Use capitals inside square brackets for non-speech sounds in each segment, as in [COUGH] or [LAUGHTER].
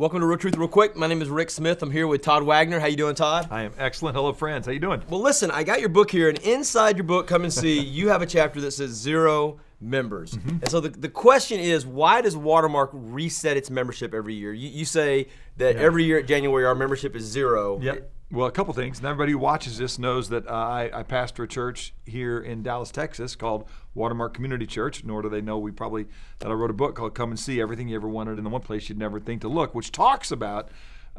Welcome to Real Truth Real Quick. My name is Rick Smith. I'm here with Todd Wagner. How you doing, Todd? I am excellent. Hello, friends. How you doing? Well, listen, I got your book here, and inside your book, come and see, [LAUGHS] you have a chapter that says zero members. Mm-hmm. And so the, the question is, why does Watermark reset its membership every year? You, you say that yeah. every year at January our membership is zero. Yep. Well, a couple things. And everybody who watches this knows that uh, I, I, pastor a church here in Dallas, Texas called Watermark Community Church. Nor do they know we probably that I wrote a book called "Come and See Everything You Ever Wanted in the One Place You'd Never Think to Look," which talks about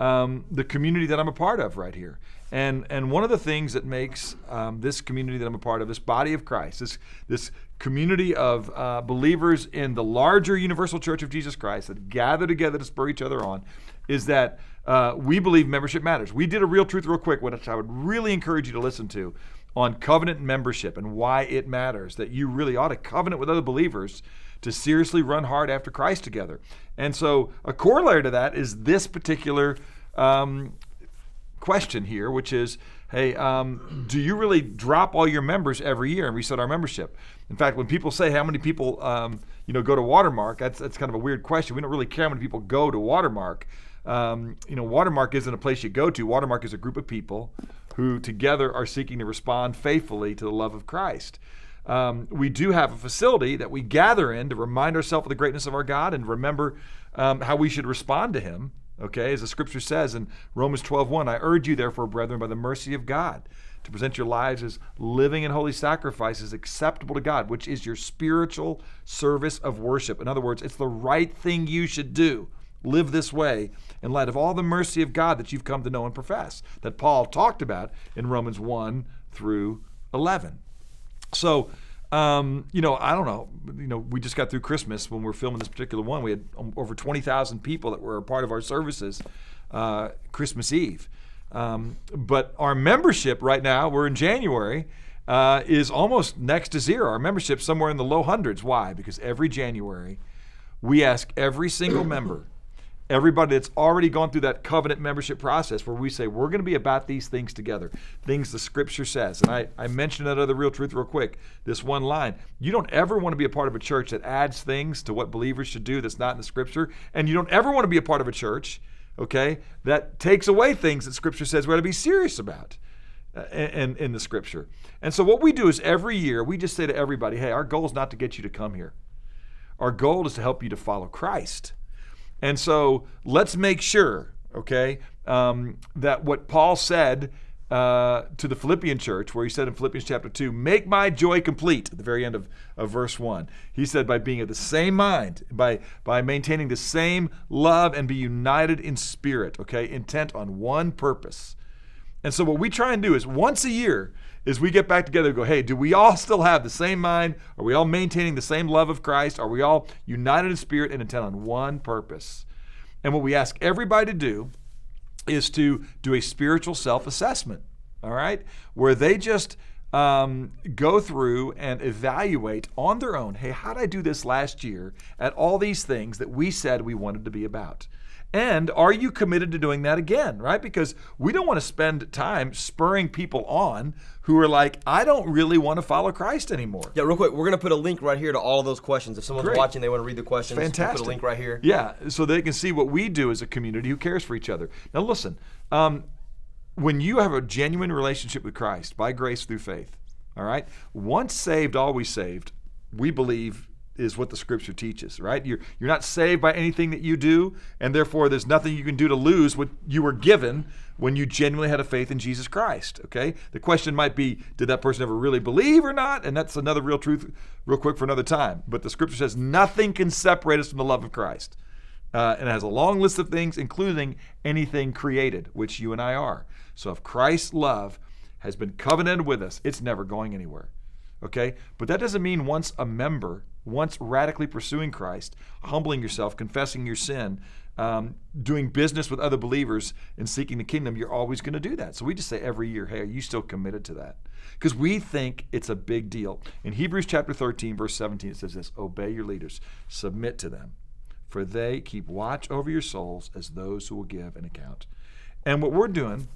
um, the community that I'm a part of right here. And and one of the things that makes um, this community that I'm a part of, this body of Christ, this this community of uh, believers in the larger universal church of Jesus Christ that gather together to spur each other on, is that uh, we believe membership matters. We did a real truth real quick, which I would really encourage you to listen to on covenant membership and why it matters. That you really ought to covenant with other believers to seriously run hard after Christ together. And so, a corollary to that is this particular um, question here, which is hey, um, do you really drop all your members every year and reset our membership? In fact, when people say how many people um, you know go to Watermark, that's that's kind of a weird question. We don't really care how many people go to Watermark um, you know, Watermark isn't a place you go to. Watermark is a group of people who together are seeking to respond faithfully to the love of Christ. Um, we do have a facility that we gather in to remind ourselves of the greatness of our God and remember um, how we should respond to Him. Okay, as the Scripture says in Romans 12:1, I urge you, therefore, brethren, by the mercy of God, to present your lives as living and holy sacrifices acceptable to God, which is your spiritual service of worship. In other words, it's the right thing you should do live this way in light of all the mercy of God that you've come to know and profess, that Paul talked about in Romans 1 through 11. So, um, you know, I don't know. You know, we just got through Christmas when we are filming this particular one. We had over 20,000 people that were a part of our services uh, Christmas Eve. Um, but our membership right now, we're in January, uh, is almost next to zero. Our membership somewhere in the low hundreds. Why? Because every January, we ask every single member everybody that's already gone through that covenant membership process where we say we're going to be about these things together. Things the scripture says. And i, I mentioned that other real truth real quick. This one line. You don't ever want to be a part of a church that adds things to what believers should do that's not in the scripture and you don't ever want to be a part of a church okay that takes away things that scripture says we ought to be serious about uh, in, in the scripture. And so what we do is every year we just say to everybody hey our goal is not to get you to come here. Our goal is to help you to follow christ and so let's make sure, okay, um, that what Paul said uh, to the Philippian church, where he said in Philippians chapter 2, make my joy complete, at the very end of, of verse 1. He said, by being of the same mind, by, by maintaining the same love and be united in spirit, okay, intent on one purpose. And so what we try and do is once a year, is we get back together and go, hey, do we all still have the same mind? Are we all maintaining the same love of Christ? Are we all united in spirit and intent on one purpose? And what we ask everybody to do is to do a spiritual self assessment, all right? Where they just um, go through and evaluate on their own hey, how did I do this last year at all these things that we said we wanted to be about? And are you committed to doing that again, right? Because we don't want to spend time spurring people on who are like, I don't really want to follow Christ anymore. Yeah, real quick, we're going to put a link right here to all of those questions. If someone's Great. watching, they want to read the questions, Fantastic. We'll put a link right here. Yeah, so they can see what we do as a community who cares for each other. Now, listen, um, when you have a genuine relationship with Christ by grace through faith, all right, once saved, always saved, we believe is what the scripture teaches, right? You're, you're not saved by anything that you do, and therefore there's nothing you can do to lose what you were given when you genuinely had a faith in Jesus Christ, okay? The question might be, did that person ever really believe or not? And that's another real truth, real quick for another time. But the scripture says nothing can separate us from the love of Christ. Uh, and it has a long list of things, including anything created, which you and I are. So if Christ's love has been covenanted with us, it's never going anywhere. Okay? But that doesn't mean once a member once radically pursuing Christ, humbling yourself, confessing your sin, um, doing business with other believers, and seeking the kingdom, you're always going to do that. So we just say every year, hey, are you still committed to that? Because we think it's a big deal. In Hebrews chapter 13, verse 17, it says this Obey your leaders, submit to them, for they keep watch over your souls as those who will give an account. And what we're doing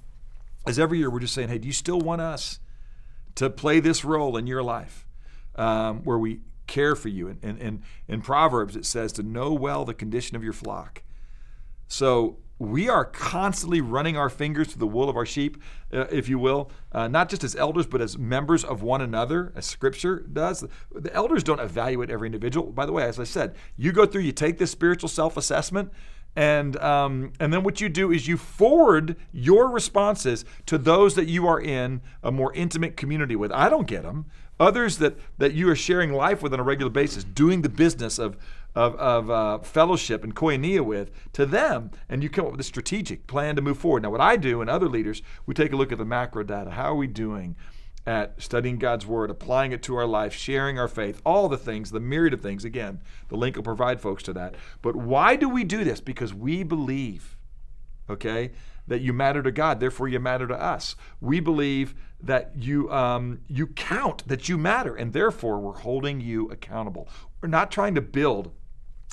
is every year we're just saying, hey, do you still want us to play this role in your life? Um, where we care for you. And, and, and in Proverbs, it says to know well the condition of your flock. So we are constantly running our fingers through the wool of our sheep, uh, if you will, uh, not just as elders, but as members of one another, as Scripture does. The elders don't evaluate every individual. By the way, as I said, you go through, you take this spiritual self assessment. And um, and then what you do is you forward your responses to those that you are in a more intimate community with. I don't get them. Others that that you are sharing life with on a regular basis, doing the business of of, of uh, fellowship and koinonia with to them, and you come up with a strategic plan to move forward. Now, what I do and other leaders, we take a look at the macro data. How are we doing? At studying God's Word, applying it to our life, sharing our faith, all the things, the myriad of things. Again, the link will provide folks to that. But why do we do this? Because we believe, okay, that you matter to God, therefore you matter to us. We believe that you um, you count, that you matter, and therefore we're holding you accountable. We're not trying to build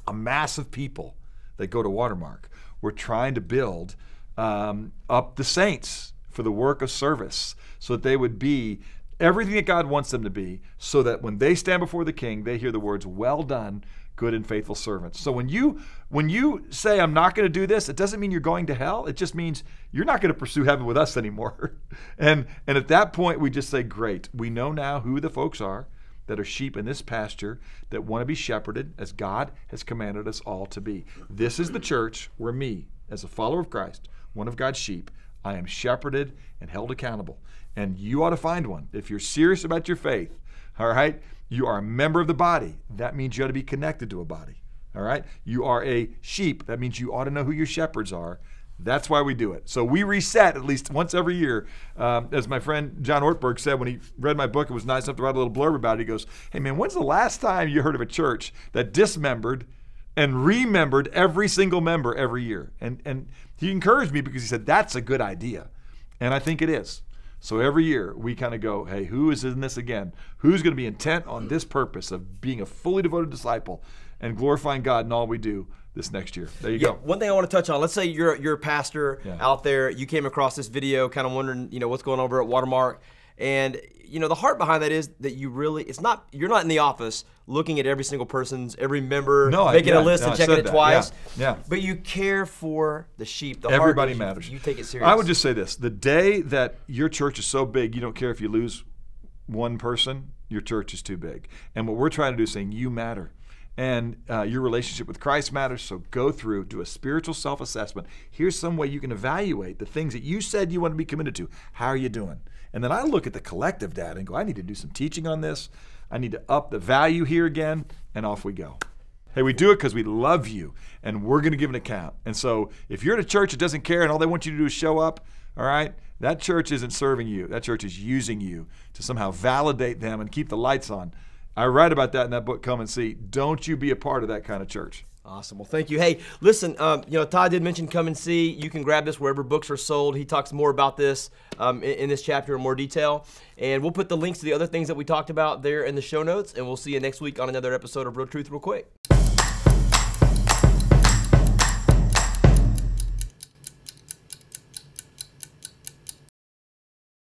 a mass of people that go to Watermark. We're trying to build um, up the saints for the work of service so that they would be everything that God wants them to be, so that when they stand before the king, they hear the words, Well done, good and faithful servants. So when you when you say I'm not going to do this, it doesn't mean you're going to hell. It just means you're not going to pursue heaven with us [LAUGHS] anymore. and and at that point we just say, Great, we know now who the folks are that are sheep in this pasture that want to be shepherded as God has commanded us all to be. This is the church where me, as a follower of Christ, one of God's sheep, I am shepherded and held accountable. And you ought to find one. If you're serious about your faith, all right, you are a member of the body. That means you ought to be connected to a body. All right? You are a sheep. That means you ought to know who your shepherds are. That's why we do it. So we reset at least once every year. Um, as my friend John Ortberg said when he read my book, it was nice enough to write a little blurb about it. He goes, Hey man, when's the last time you heard of a church that dismembered and remembered every single member every year? And, and he encouraged me because he said, That's a good idea. And I think it is. So every year we kind of go, hey, who is in this again? Who's going to be intent on this purpose of being a fully devoted disciple and glorifying God in all we do? this next year. There you yeah, go. One thing I want to touch on. Let's say you're you're a pastor Yeah. out there. You came across this video, kind of wondering, you know, what's going on over at Watermark, and you know the heart behind that is that you really it's not you're not in the office looking at every single person's every member No, I- making yeah, a list no, and checking it that. twice Yeah, yeah. but you care for the sheep the Everybody is- matters. you take it serious I would just say this: the day that your church is so big, you don't care if you lose one person. Your church is too big. And what we're trying to do is saying you matter. And uh, your relationship with Christ matters. So go through, do a spiritual self assessment. Here's some way you can evaluate the things that you said you want to be committed to. How are you doing? And then I look at the collective data and go, I need to do some teaching on this. I need to up the value here again. And off we go. Hey, we do it because we love you and we're going to give an account. And so if you're at a church that doesn't care and all they want you to do is show up, all right, that church isn't serving you. That church is using you to somehow validate them and keep the lights on. I write about that in that book, Come and See. Don't you be a part of that kind of church. Awesome. Well, thank you. Hey, listen, um, you know, Todd did mention come and see. You can grab this wherever books are sold. He talks more about this um, in, in this chapter in more detail. And we'll put the links to the other things that we talked about there in the show notes. And we'll see you next week on another episode of Real Truth Real Quick.